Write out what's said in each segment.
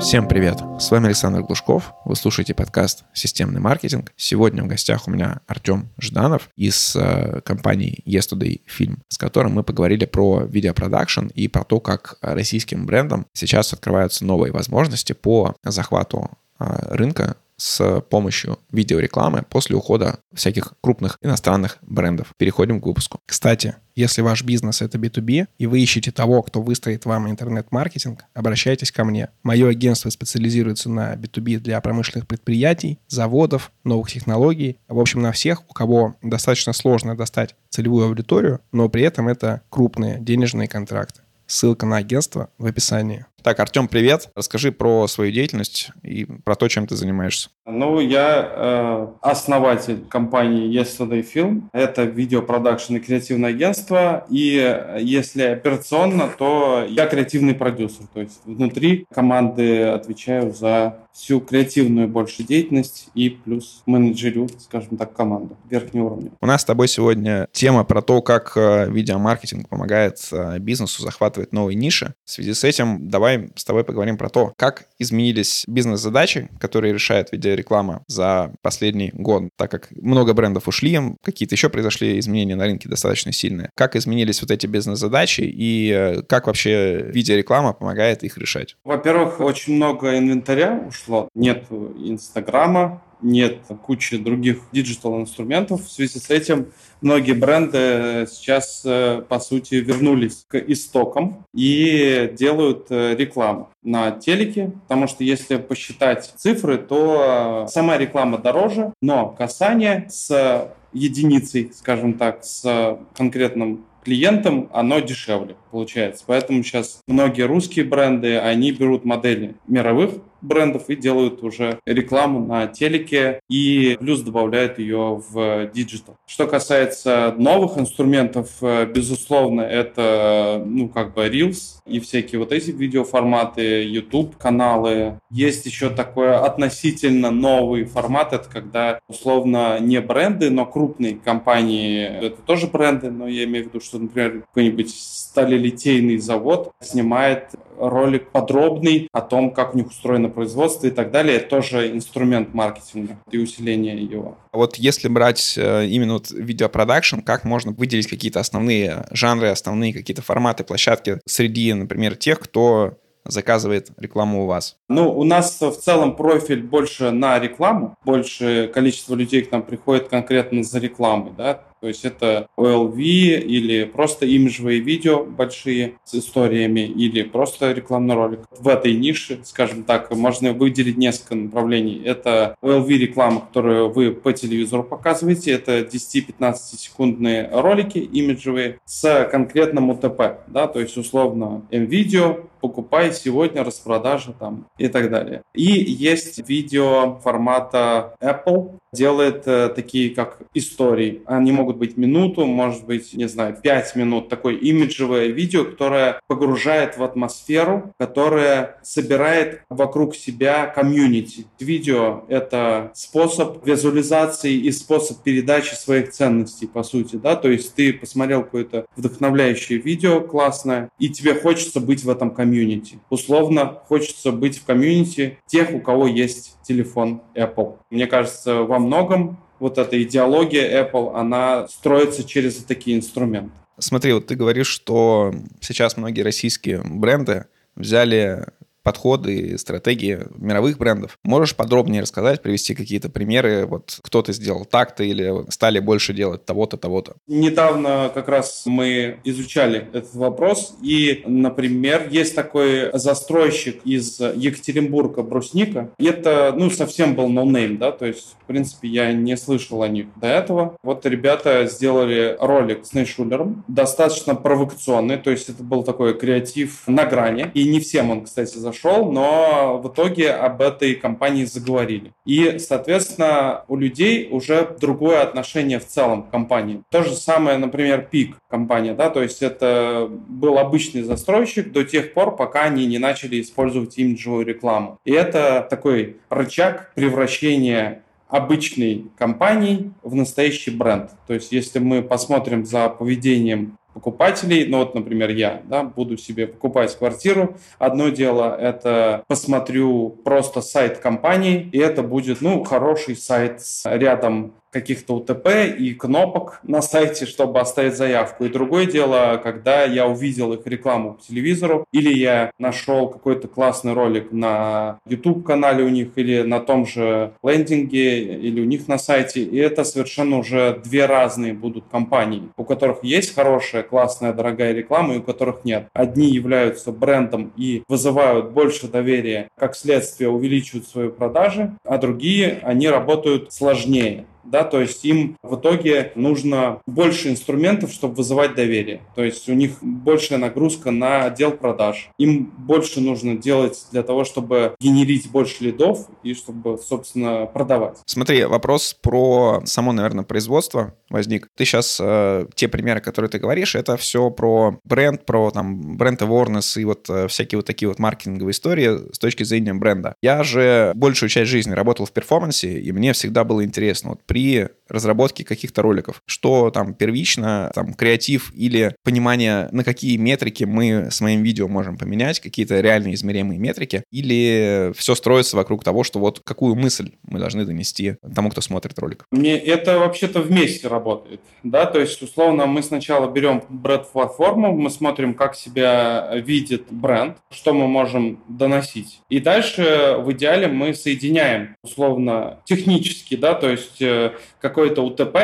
Всем привет! С вами Александр Глушков. Вы слушаете подкаст «Системный маркетинг». Сегодня в гостях у меня Артем Жданов из э, компании Yesterday Film, с которым мы поговорили про видеопродакшн и про то, как российским брендам сейчас открываются новые возможности по захвату э, рынка с помощью видеорекламы после ухода всяких крупных иностранных брендов. Переходим к выпуску. Кстати, если ваш бизнес это B2B, и вы ищете того, кто выстроит вам интернет-маркетинг, обращайтесь ко мне. Мое агентство специализируется на B2B для промышленных предприятий, заводов, новых технологий. В общем, на всех, у кого достаточно сложно достать целевую аудиторию, но при этом это крупные денежные контракты. Ссылка на агентство в описании. Так, Артем, привет. Расскажи про свою деятельность и про то, чем ты занимаешься. Ну, я э, основатель компании Yesterday Film. Это видеопродакшн и креативное агентство. И если операционно, то я креативный продюсер. То есть внутри команды отвечаю за всю креативную больше деятельность и плюс менеджерю, скажем так, команду верхнего уровня. У нас с тобой сегодня тема про то, как э, видеомаркетинг помогает э, бизнесу захватывать новые ниши. В связи с этим давай давай с тобой поговорим про то, как изменились бизнес-задачи, которые решает видеореклама за последний год, так как много брендов ушли, какие-то еще произошли изменения на рынке достаточно сильные. Как изменились вот эти бизнес-задачи и э, как вообще видеореклама помогает их решать? Во-первых, очень много инвентаря ушло. Нет Инстаграма, нет кучи других digital-инструментов. В связи с этим многие бренды сейчас, э, по сути, вернулись к истокам и делают э, рекламу на телеке, потому что если посчитать цифры, то сама реклама дороже, но касание с единицей, скажем так, с конкретным клиентам, оно дешевле получается. Поэтому сейчас многие русские бренды, они берут модели мировых брендов и делают уже рекламу на телеке и плюс добавляют ее в digital. Что касается новых инструментов, э, безусловно, это ну как бы Reels и всякие вот эти видеоформаты, YouTube каналы. Есть еще такой относительно новый формат, это когда условно не бренды, но крупные компании, это тоже бренды, но я имею в виду, что, например, какой-нибудь сталелитейный завод снимает ролик подробный о том, как у них устроено производство и так далее. Тоже инструмент маркетинга и усиления его. А вот если брать э, именно вот видеопродакшн, как можно выделить какие-то основные жанры, основные какие-то форматы, площадки среди, например, тех, кто заказывает рекламу у вас? Ну, у нас в целом профиль больше на рекламу, больше количество людей к нам приходит конкретно за рекламой, да, то есть это OLV или просто имиджевые видео большие с историями или просто рекламный ролик. В этой нише, скажем так, можно выделить несколько направлений. Это OLV реклама, которую вы по телевизору показываете. Это 10-15 секундные ролики имиджевые с конкретным УТП. Да? То есть условно M-видео, покупай сегодня, распродажа там и так далее. И есть видео формата Apple, делает э, такие как истории. Они могут быть минуту, может быть, не знаю, пять минут. Такое имиджевое видео, которое погружает в атмосферу, которое собирает вокруг себя комьюнити. Видео — это способ визуализации и способ передачи своих ценностей, по сути, да, то есть ты посмотрел какое-то вдохновляющее видео классное, и тебе хочется быть в этом комьюнити. Условно, хочется быть в комьюнити тех, у кого есть телефон Apple. Мне кажется, во многом вот эта идеология Apple, она строится через такие инструменты. Смотри, вот ты говоришь, что сейчас многие российские бренды взяли подходы, стратегии мировых брендов. Можешь подробнее рассказать, привести какие-то примеры, вот кто-то сделал так-то или стали больше делать того-то, того-то? Недавно как раз мы изучали этот вопрос, и, например, есть такой застройщик из Екатеринбурга, Брусника. Это, ну, совсем был ноунейм, да, то есть, в принципе, я не слышал о них до этого. Вот ребята сделали ролик с Найшуллером, достаточно провокационный, то есть это был такой креатив на грани, и не всем он, кстати, зашел, но в итоге об этой компании заговорили. И, соответственно, у людей уже другое отношение в целом к компании. То же самое, например, ПИК компания, да, то есть это был обычный застройщик до тех пор, пока они не начали использовать имиджевую рекламу. И это такой рычаг превращения обычной компании в настоящий бренд. То есть если мы посмотрим за поведением покупателей. Ну вот, например, я да, буду себе покупать квартиру. Одно дело – это посмотрю просто сайт компании, и это будет ну, хороший сайт с рядом каких-то УТП и кнопок на сайте, чтобы оставить заявку. И другое дело, когда я увидел их рекламу по телевизору, или я нашел какой-то классный ролик на YouTube-канале у них, или на том же лендинге, или у них на сайте, и это совершенно уже две разные будут компании, у которых есть хорошая, классная, дорогая реклама, и у которых нет. Одни являются брендом и вызывают больше доверия, как следствие увеличивают свои продажи, а другие, они работают сложнее да, то есть им в итоге нужно больше инструментов, чтобы вызывать доверие. То есть у них большая нагрузка на отдел продаж. Им больше нужно делать для того, чтобы генерить больше лидов и чтобы, собственно, продавать. Смотри, вопрос про само, наверное, производство возник. Ты сейчас, э, те примеры, которые ты говоришь, это все про бренд, про там бренд awareness и вот э, всякие вот такие вот маркетинговые истории с точки зрения бренда. Я же большую часть жизни работал в перформансе, и мне всегда было интересно, вот при разработке каких-то роликов. Что там первично, там креатив или понимание, на какие метрики мы с моим видео можем поменять, какие-то реальные измеримые метрики, или все строится вокруг того, что вот какую мысль мы должны донести тому, кто смотрит ролик. Мне это вообще-то вместе работает, да, то есть условно мы сначала берем бренд-платформу, мы смотрим, как себя видит бренд, что мы можем доносить, и дальше в идеале мы соединяем условно технически, да, то есть э, какое-то УТП,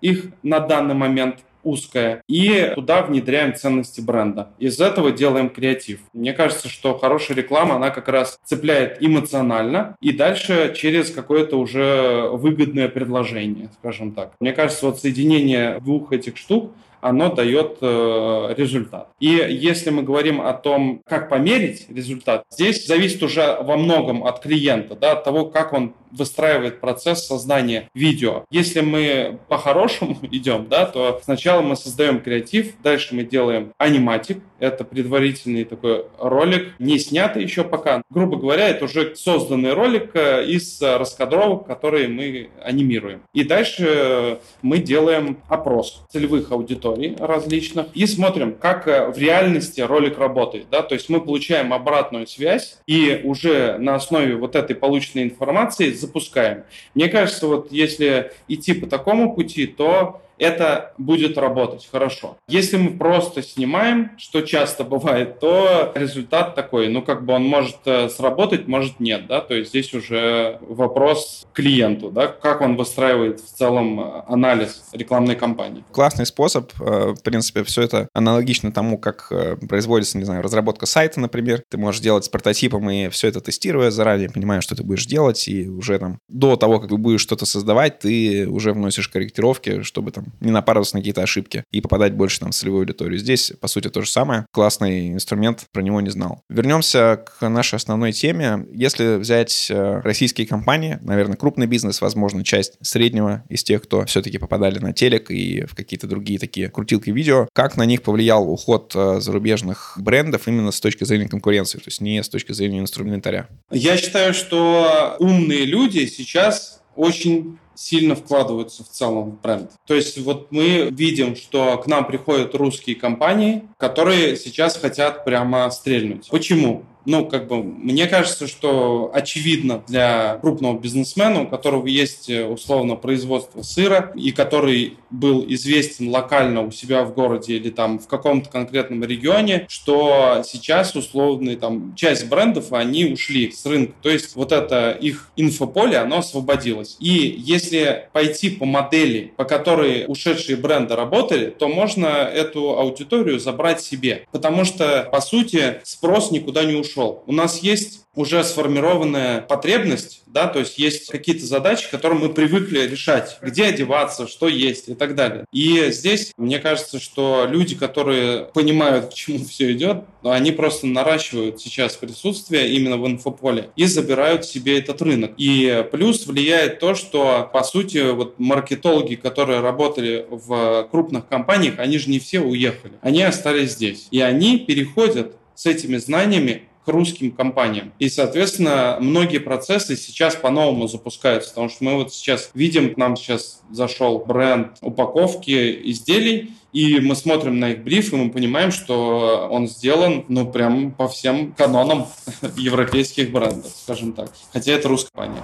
их на данный момент узкое, и туда внедряем ценности бренда. Из этого делаем креатив. Мне кажется, что хорошая реклама, она как раз цепляет эмоционально и дальше через какое-то уже выгодное предложение, скажем так. Мне кажется, вот соединение двух этих штук оно дает э, результат. И если мы говорим о том, как померить результат, здесь зависит уже во многом от клиента, да, от того, как он выстраивает процесс создания видео. Если мы по-хорошему идем, да, то сначала мы создаем креатив, дальше мы делаем аниматик, это предварительный такой ролик, не снятый еще пока. Грубо говоря, это уже созданный ролик э, из раскадровок, которые мы анимируем. И дальше мы делаем опрос целевых аудиторий различных и смотрим, как э, в реальности ролик работает. Да? То есть мы получаем обратную связь и уже на основе вот этой полученной информации запускаем. Мне кажется, вот если идти по такому пути, то это будет работать хорошо. Если мы просто снимаем, что часто бывает, то результат такой, ну как бы он может э, сработать, может нет, да, то есть здесь уже вопрос клиенту, да, как он выстраивает в целом э, анализ рекламной кампании. Классный способ, э, в принципе, все это аналогично тому, как производится, не знаю, разработка сайта, например. Ты можешь делать с прототипом и все это тестируя заранее, понимая, что ты будешь делать, и уже там до того, как ты будешь что-то создавать, ты уже вносишь корректировки, чтобы там не напарываться на какие-то ошибки и попадать больше там в целевую аудиторию. Здесь, по сути, то же самое. Классный инструмент, про него не знал. Вернемся к нашей основной теме. Если взять э, российские компании, наверное, крупный бизнес, возможно, часть среднего из тех, кто все-таки попадали на телек и в какие-то другие такие крутилки видео, как на них повлиял уход э, зарубежных брендов именно с точки зрения конкуренции, то есть не с точки зрения инструментаря? Я считаю, что умные люди сейчас очень сильно вкладываются в целом в бренд. То есть вот мы видим, что к нам приходят русские компании, которые сейчас хотят прямо стрельнуть. Почему? Ну, как бы, мне кажется, что очевидно для крупного бизнесмена, у которого есть э, условно производство сыра, и который был известен локально у себя в городе или там в каком-то конкретном регионе, что сейчас условно там часть брендов, они ушли с рынка. То есть вот это их инфополе, оно освободилось. И если пойти по модели, по которой ушедшие бренды работали, то можно эту аудиторию забрать себе. Потому что, по сути, спрос никуда не ушел ушел. У нас есть уже сформированная потребность, да, то есть есть какие-то задачи, которые мы привыкли решать, где одеваться, что есть и так далее. И здесь, мне кажется, что люди, которые понимают, к чему все идет, они просто наращивают сейчас присутствие именно в инфополе и забирают себе этот рынок. И плюс влияет то, что, по сути, вот маркетологи, которые работали в крупных компаниях, они же не все уехали, они остались здесь. И они переходят с этими знаниями русским компаниям. И, соответственно, многие процессы сейчас по-новому запускаются, потому что мы вот сейчас видим, к нам сейчас зашел бренд упаковки изделий, И мы смотрим на их бриф, и мы понимаем, что он сделан, ну, прям по всем канонам европейских брендов, скажем так. Хотя это русская компания.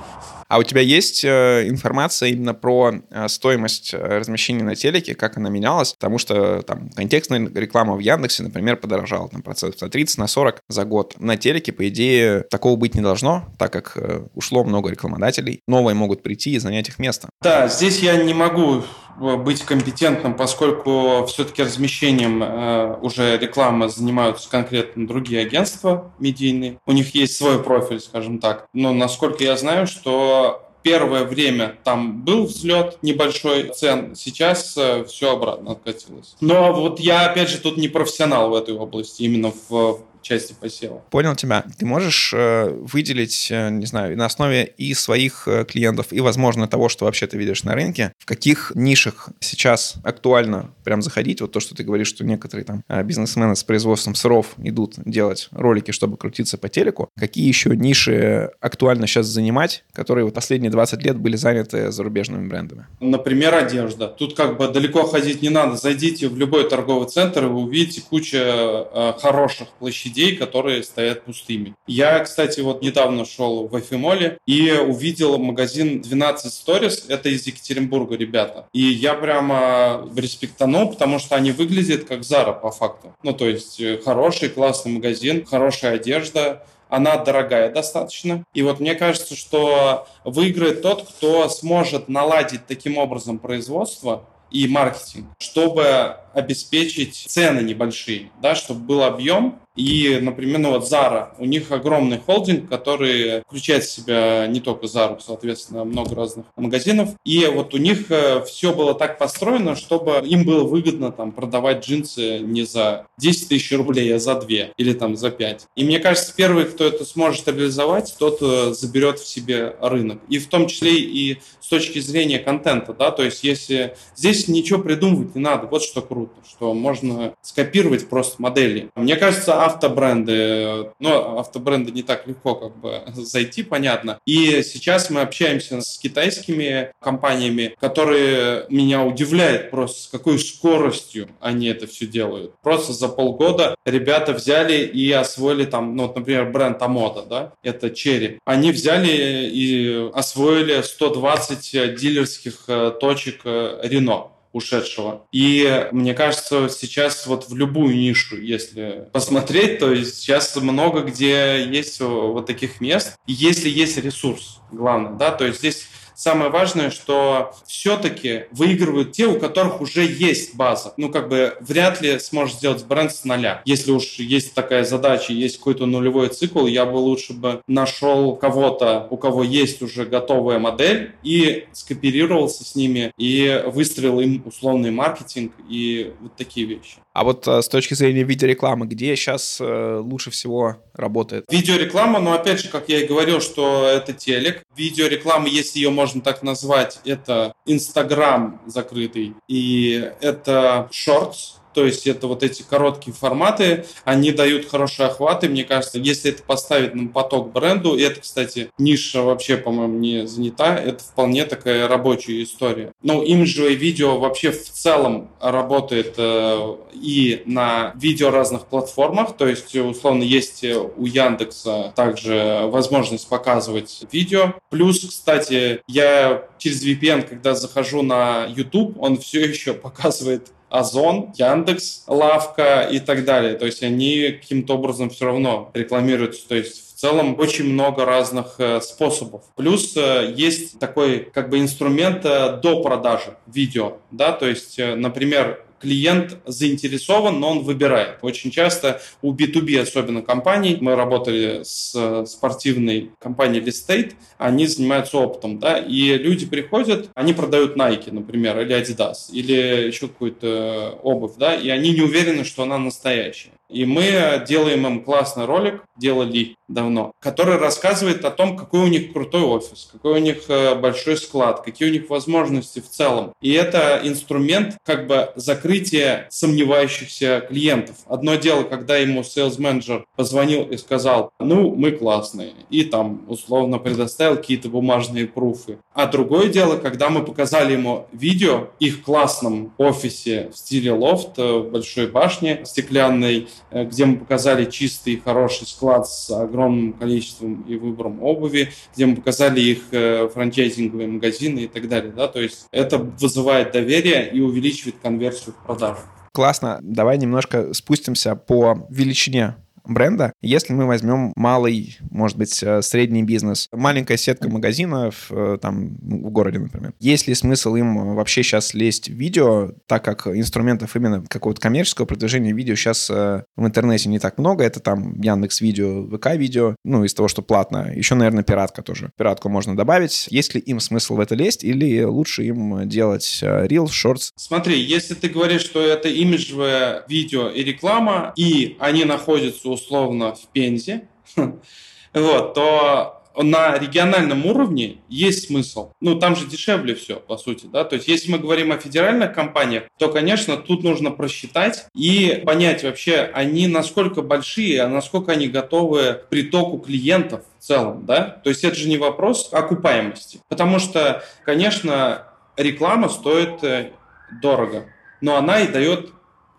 А у тебя есть э, информация именно про э, стоимость э, размещения на телеке, как она менялась? Потому что там контекстная реклама в Яндексе, например, подорожала там процентов на 30, на 40 за год. На телеке, по идее, такого быть не должно, так как э, ушло много рекламодателей. Новые могут прийти и занять их место. Да, здесь я не могу быть компетентным, поскольку все-таки размещением э, уже рекламы занимаются конкретно другие агентства медийные. У них есть свой профиль, скажем так. Но насколько я знаю, что первое время там был взлет небольшой цен, сейчас э, все обратно откатилось. Но вот я, опять же, тут не профессионал в этой области, именно в части посева. Понял тебя. Ты можешь э, выделить, э, не знаю, на основе и своих э, клиентов, и, возможно, того, что вообще ты видишь на рынке, в каких нишах сейчас актуально прям заходить? Вот то, что ты говоришь, что некоторые там э, бизнесмены с производством сыров идут делать ролики, чтобы крутиться по телеку. Какие еще ниши актуально сейчас занимать, которые вот последние 20 лет были заняты зарубежными брендами? Например, одежда. Тут как бы далеко ходить не надо. Зайдите в любой торговый центр, и вы увидите кучу э, хороших площадей площадей, которые стоят пустыми. Я, кстати, вот недавно шел в Эфимоле и увидел магазин 12 Stories. Это из Екатеринбурга ребята. И я прямо респектанул, потому что они выглядят как Зара по факту. Ну, то есть э, хороший, классный магазин, хорошая одежда, она дорогая достаточно. И вот мне кажется, что выиграет тот, кто сможет наладить таким образом производство и маркетинг, чтобы обеспечить цены небольшие, да, чтобы был объем, и, например, ну вот Zara, у них огромный холдинг, который включает в себя не только Zara, соответственно, много разных магазинов. И вот у них э, все было так построено, чтобы им было выгодно там продавать джинсы не за 10 тысяч рублей, а за 2 или там за 5. И мне кажется, первый, кто это сможет реализовать, тот э, заберет в себе рынок. И в том числе и с точки зрения контента, да, то есть если здесь ничего придумывать не надо, вот что круто, что можно скопировать просто модели. Мне кажется, автобренды, но автобренды не так легко как бы зайти, понятно. И сейчас мы общаемся с китайскими компаниями, которые меня удивляют просто, с какой скоростью они это все делают. Просто за полгода ребята взяли и освоили там, ну, вот, например, бренд Амода, да, это Черри. Они взяли и освоили 120 дилерских э, точек Рено ушедшего. И мне кажется, сейчас вот в любую нишу, если посмотреть, то сейчас много где есть вот таких мест. Если есть ресурс, главное, да, то есть здесь самое важное, что все-таки выигрывают те, у которых уже есть база. Ну, как бы вряд ли сможешь сделать бренд с нуля. Если уж есть такая задача, есть какой-то нулевой цикл, я бы лучше бы нашел кого-то, у кого есть уже готовая модель, и скооперировался с ними, и выстроил им условный маркетинг и вот такие вещи. А вот э, с точки зрения видеорекламы, где сейчас э, лучше всего работает? Видеореклама, ну, опять же, как я и говорил, что это телек. Видеореклама, если ее можно так назвать, это Инстаграм закрытый, и это Shorts, то есть это вот эти короткие форматы, они дают хорошие охваты, мне кажется, если это поставить на поток бренду, и это, кстати, ниша вообще, по-моему, не занята, это вполне такая рабочая история. Но имиджевое видео вообще в целом работает э, и на видео разных платформах, то есть, условно, есть у Яндекса также возможность показывать видео. Плюс, кстати, я через VPN, когда захожу на YouTube, он все еще показывает Озон, Яндекс, Лавка и так далее. То есть они каким-то образом все равно рекламируются. То есть в целом очень много разных э, способов. Плюс э, есть такой как бы инструмент э, до продажи видео, да, то есть, например, клиент заинтересован, но он выбирает. Очень часто у B2B, особенно компаний, мы работали с спортивной компанией Listate, они занимаются опытом, да, и люди приходят, они продают Nike, например, или Adidas, или еще какую-то обувь, да, и они не уверены, что она настоящая. И мы делаем им классный ролик, делали давно, который рассказывает о том, какой у них крутой офис, какой у них э, большой склад, какие у них возможности в целом. И это инструмент как бы закрыть закрытие сомневающихся клиентов. Одно дело, когда ему sales менеджер позвонил и сказал, ну, мы классные, и там условно предоставил какие-то бумажные пруфы. А другое дело, когда мы показали ему видео их классном офисе в стиле лофт э, большой башне стеклянной, э, где мы показали чистый хороший склад с огромным количеством и выбором обуви, где мы показали их э, франчайзинговые магазины и так далее. Да? То есть это вызывает доверие и увеличивает конверсию продажу. Классно. Давай немножко спустимся по величине бренда. Если мы возьмем малый, может быть, э, средний бизнес, маленькая сетка магазинов э, там в городе, например, есть ли смысл им вообще сейчас лезть в видео, так как инструментов именно какого-то коммерческого продвижения видео сейчас э, в интернете не так много, это там Яндекс Видео, ВК Видео, ну, из того, что платно. Еще, наверное, пиратка тоже. Пиратку можно добавить. Есть ли им смысл в это лезть или лучше им делать Reels, Shorts? Смотри, если ты говоришь, что это имиджевое видео и реклама, и они находятся условно в Пензе, вот, то на региональном уровне есть смысл. Ну, там же дешевле все, по сути, да. То есть, если мы говорим о федеральных компаниях, то, конечно, тут нужно просчитать и понять вообще, они насколько большие, а насколько они готовы к притоку клиентов в целом, да. То есть, это же не вопрос окупаемости. Потому что, конечно, реклама стоит э, дорого, но она и дает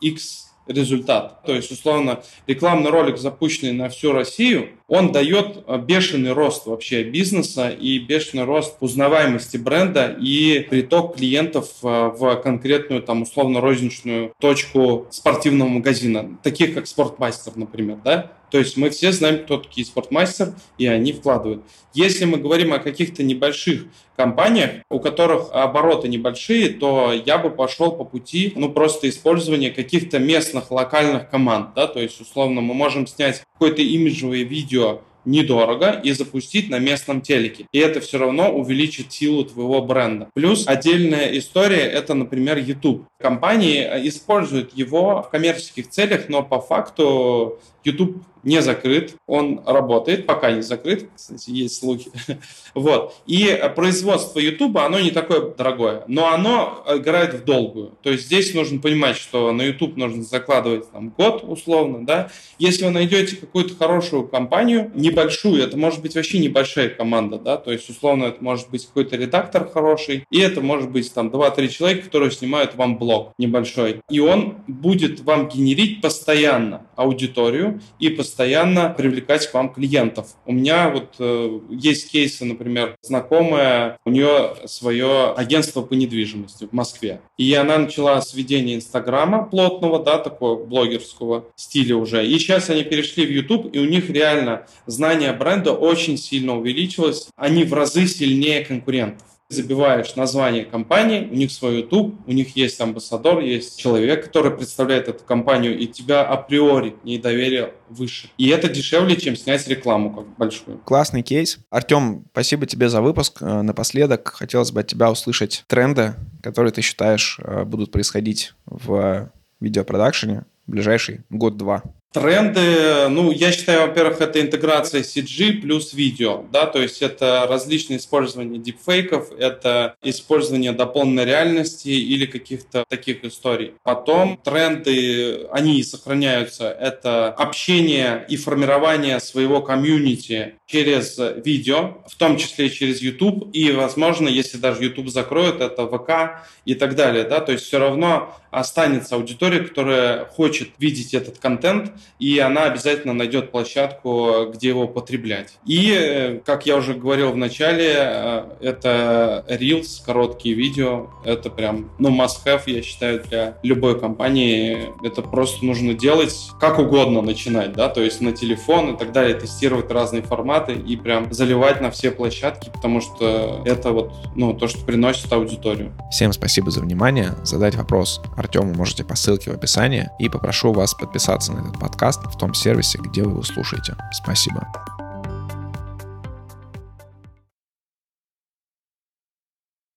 X результат. То есть, условно, рекламный ролик, запущенный на всю Россию, он дает э, бешеный рост вообще бизнеса и бешеный рост узнаваемости бренда и приток клиентов э, в конкретную, там, условно, розничную точку спортивного магазина, таких как Спортмастер, например, да? То есть мы все знаем, кто такие спортмастер, и они вкладывают. Если мы говорим о каких-то небольших компаниях, у которых обороты небольшие, то я бы пошел по пути, ну, просто использования каких-то местных, локальных команд, да, то есть, условно, мы можем снять какое-то имиджевое видео недорого и запустить на местном телеке. И это все равно увеличит силу твоего бренда. Плюс отдельная история – это, например, YouTube. Компании используют его в коммерческих целях, но по факту YouTube не закрыт, он работает, пока не закрыт, кстати, есть слухи. вот. И производство YouTube, оно не такое дорогое, но оно играет в долгую. То есть здесь нужно понимать, что на YouTube нужно закладывать там год условно, да. Если вы найдете какую-то хорошую компанию, небольшую, это может быть вообще небольшая команда, да, то есть условно это может быть какой-то редактор хороший, и это может быть там 2-3 человека, которые снимают вам блог небольшой. И он будет вам генерить постоянно аудиторию и постоянно постоянно привлекать к вам клиентов. У меня вот э, есть кейсы, например, знакомая, у нее свое агентство по недвижимости в Москве. И она начала с ведения Инстаграма плотного, да, такого блогерского стиля уже. И сейчас они перешли в YouTube, и у них реально знание бренда очень сильно увеличилось. Они в разы сильнее конкурентов забиваешь название компании, у них свой YouTube, у них есть амбассадор, есть человек, который представляет эту компанию, и тебя априори недоверие выше. И это дешевле, чем снять рекламу как большую. Классный кейс. Артем, спасибо тебе за выпуск. Э, напоследок хотелось бы от тебя услышать тренды, которые ты считаешь э, будут происходить в видеопродакшене в ближайший год-два. Тренды, ну, я считаю, во-первых, это интеграция CG плюс видео, да, то есть это различные использования дипфейков, это использование дополненной реальности или каких-то таких историй. Потом тренды, они сохраняются, это общение и формирование своего комьюнити через видео, в том числе через YouTube, и, возможно, если даже YouTube закроют, это ВК и так далее, да, то есть все равно останется аудитория, которая хочет видеть этот контент, и она обязательно найдет площадку, где его потреблять. И, э, как я уже говорил в начале, э, это Reels, короткие видео, это прям, ну, must-have, я считаю, для любой компании. Это просто нужно делать как угодно начинать, да, то есть на телефон и так далее, тестировать разные форматы и прям заливать на все площадки, потому что это вот, ну, то, что приносит аудиторию. Всем спасибо за внимание. Задать вопрос Артему можете по ссылке в описании и попрошу вас подписаться на этот подкаст в том сервисе, где вы его слушаете. Спасибо.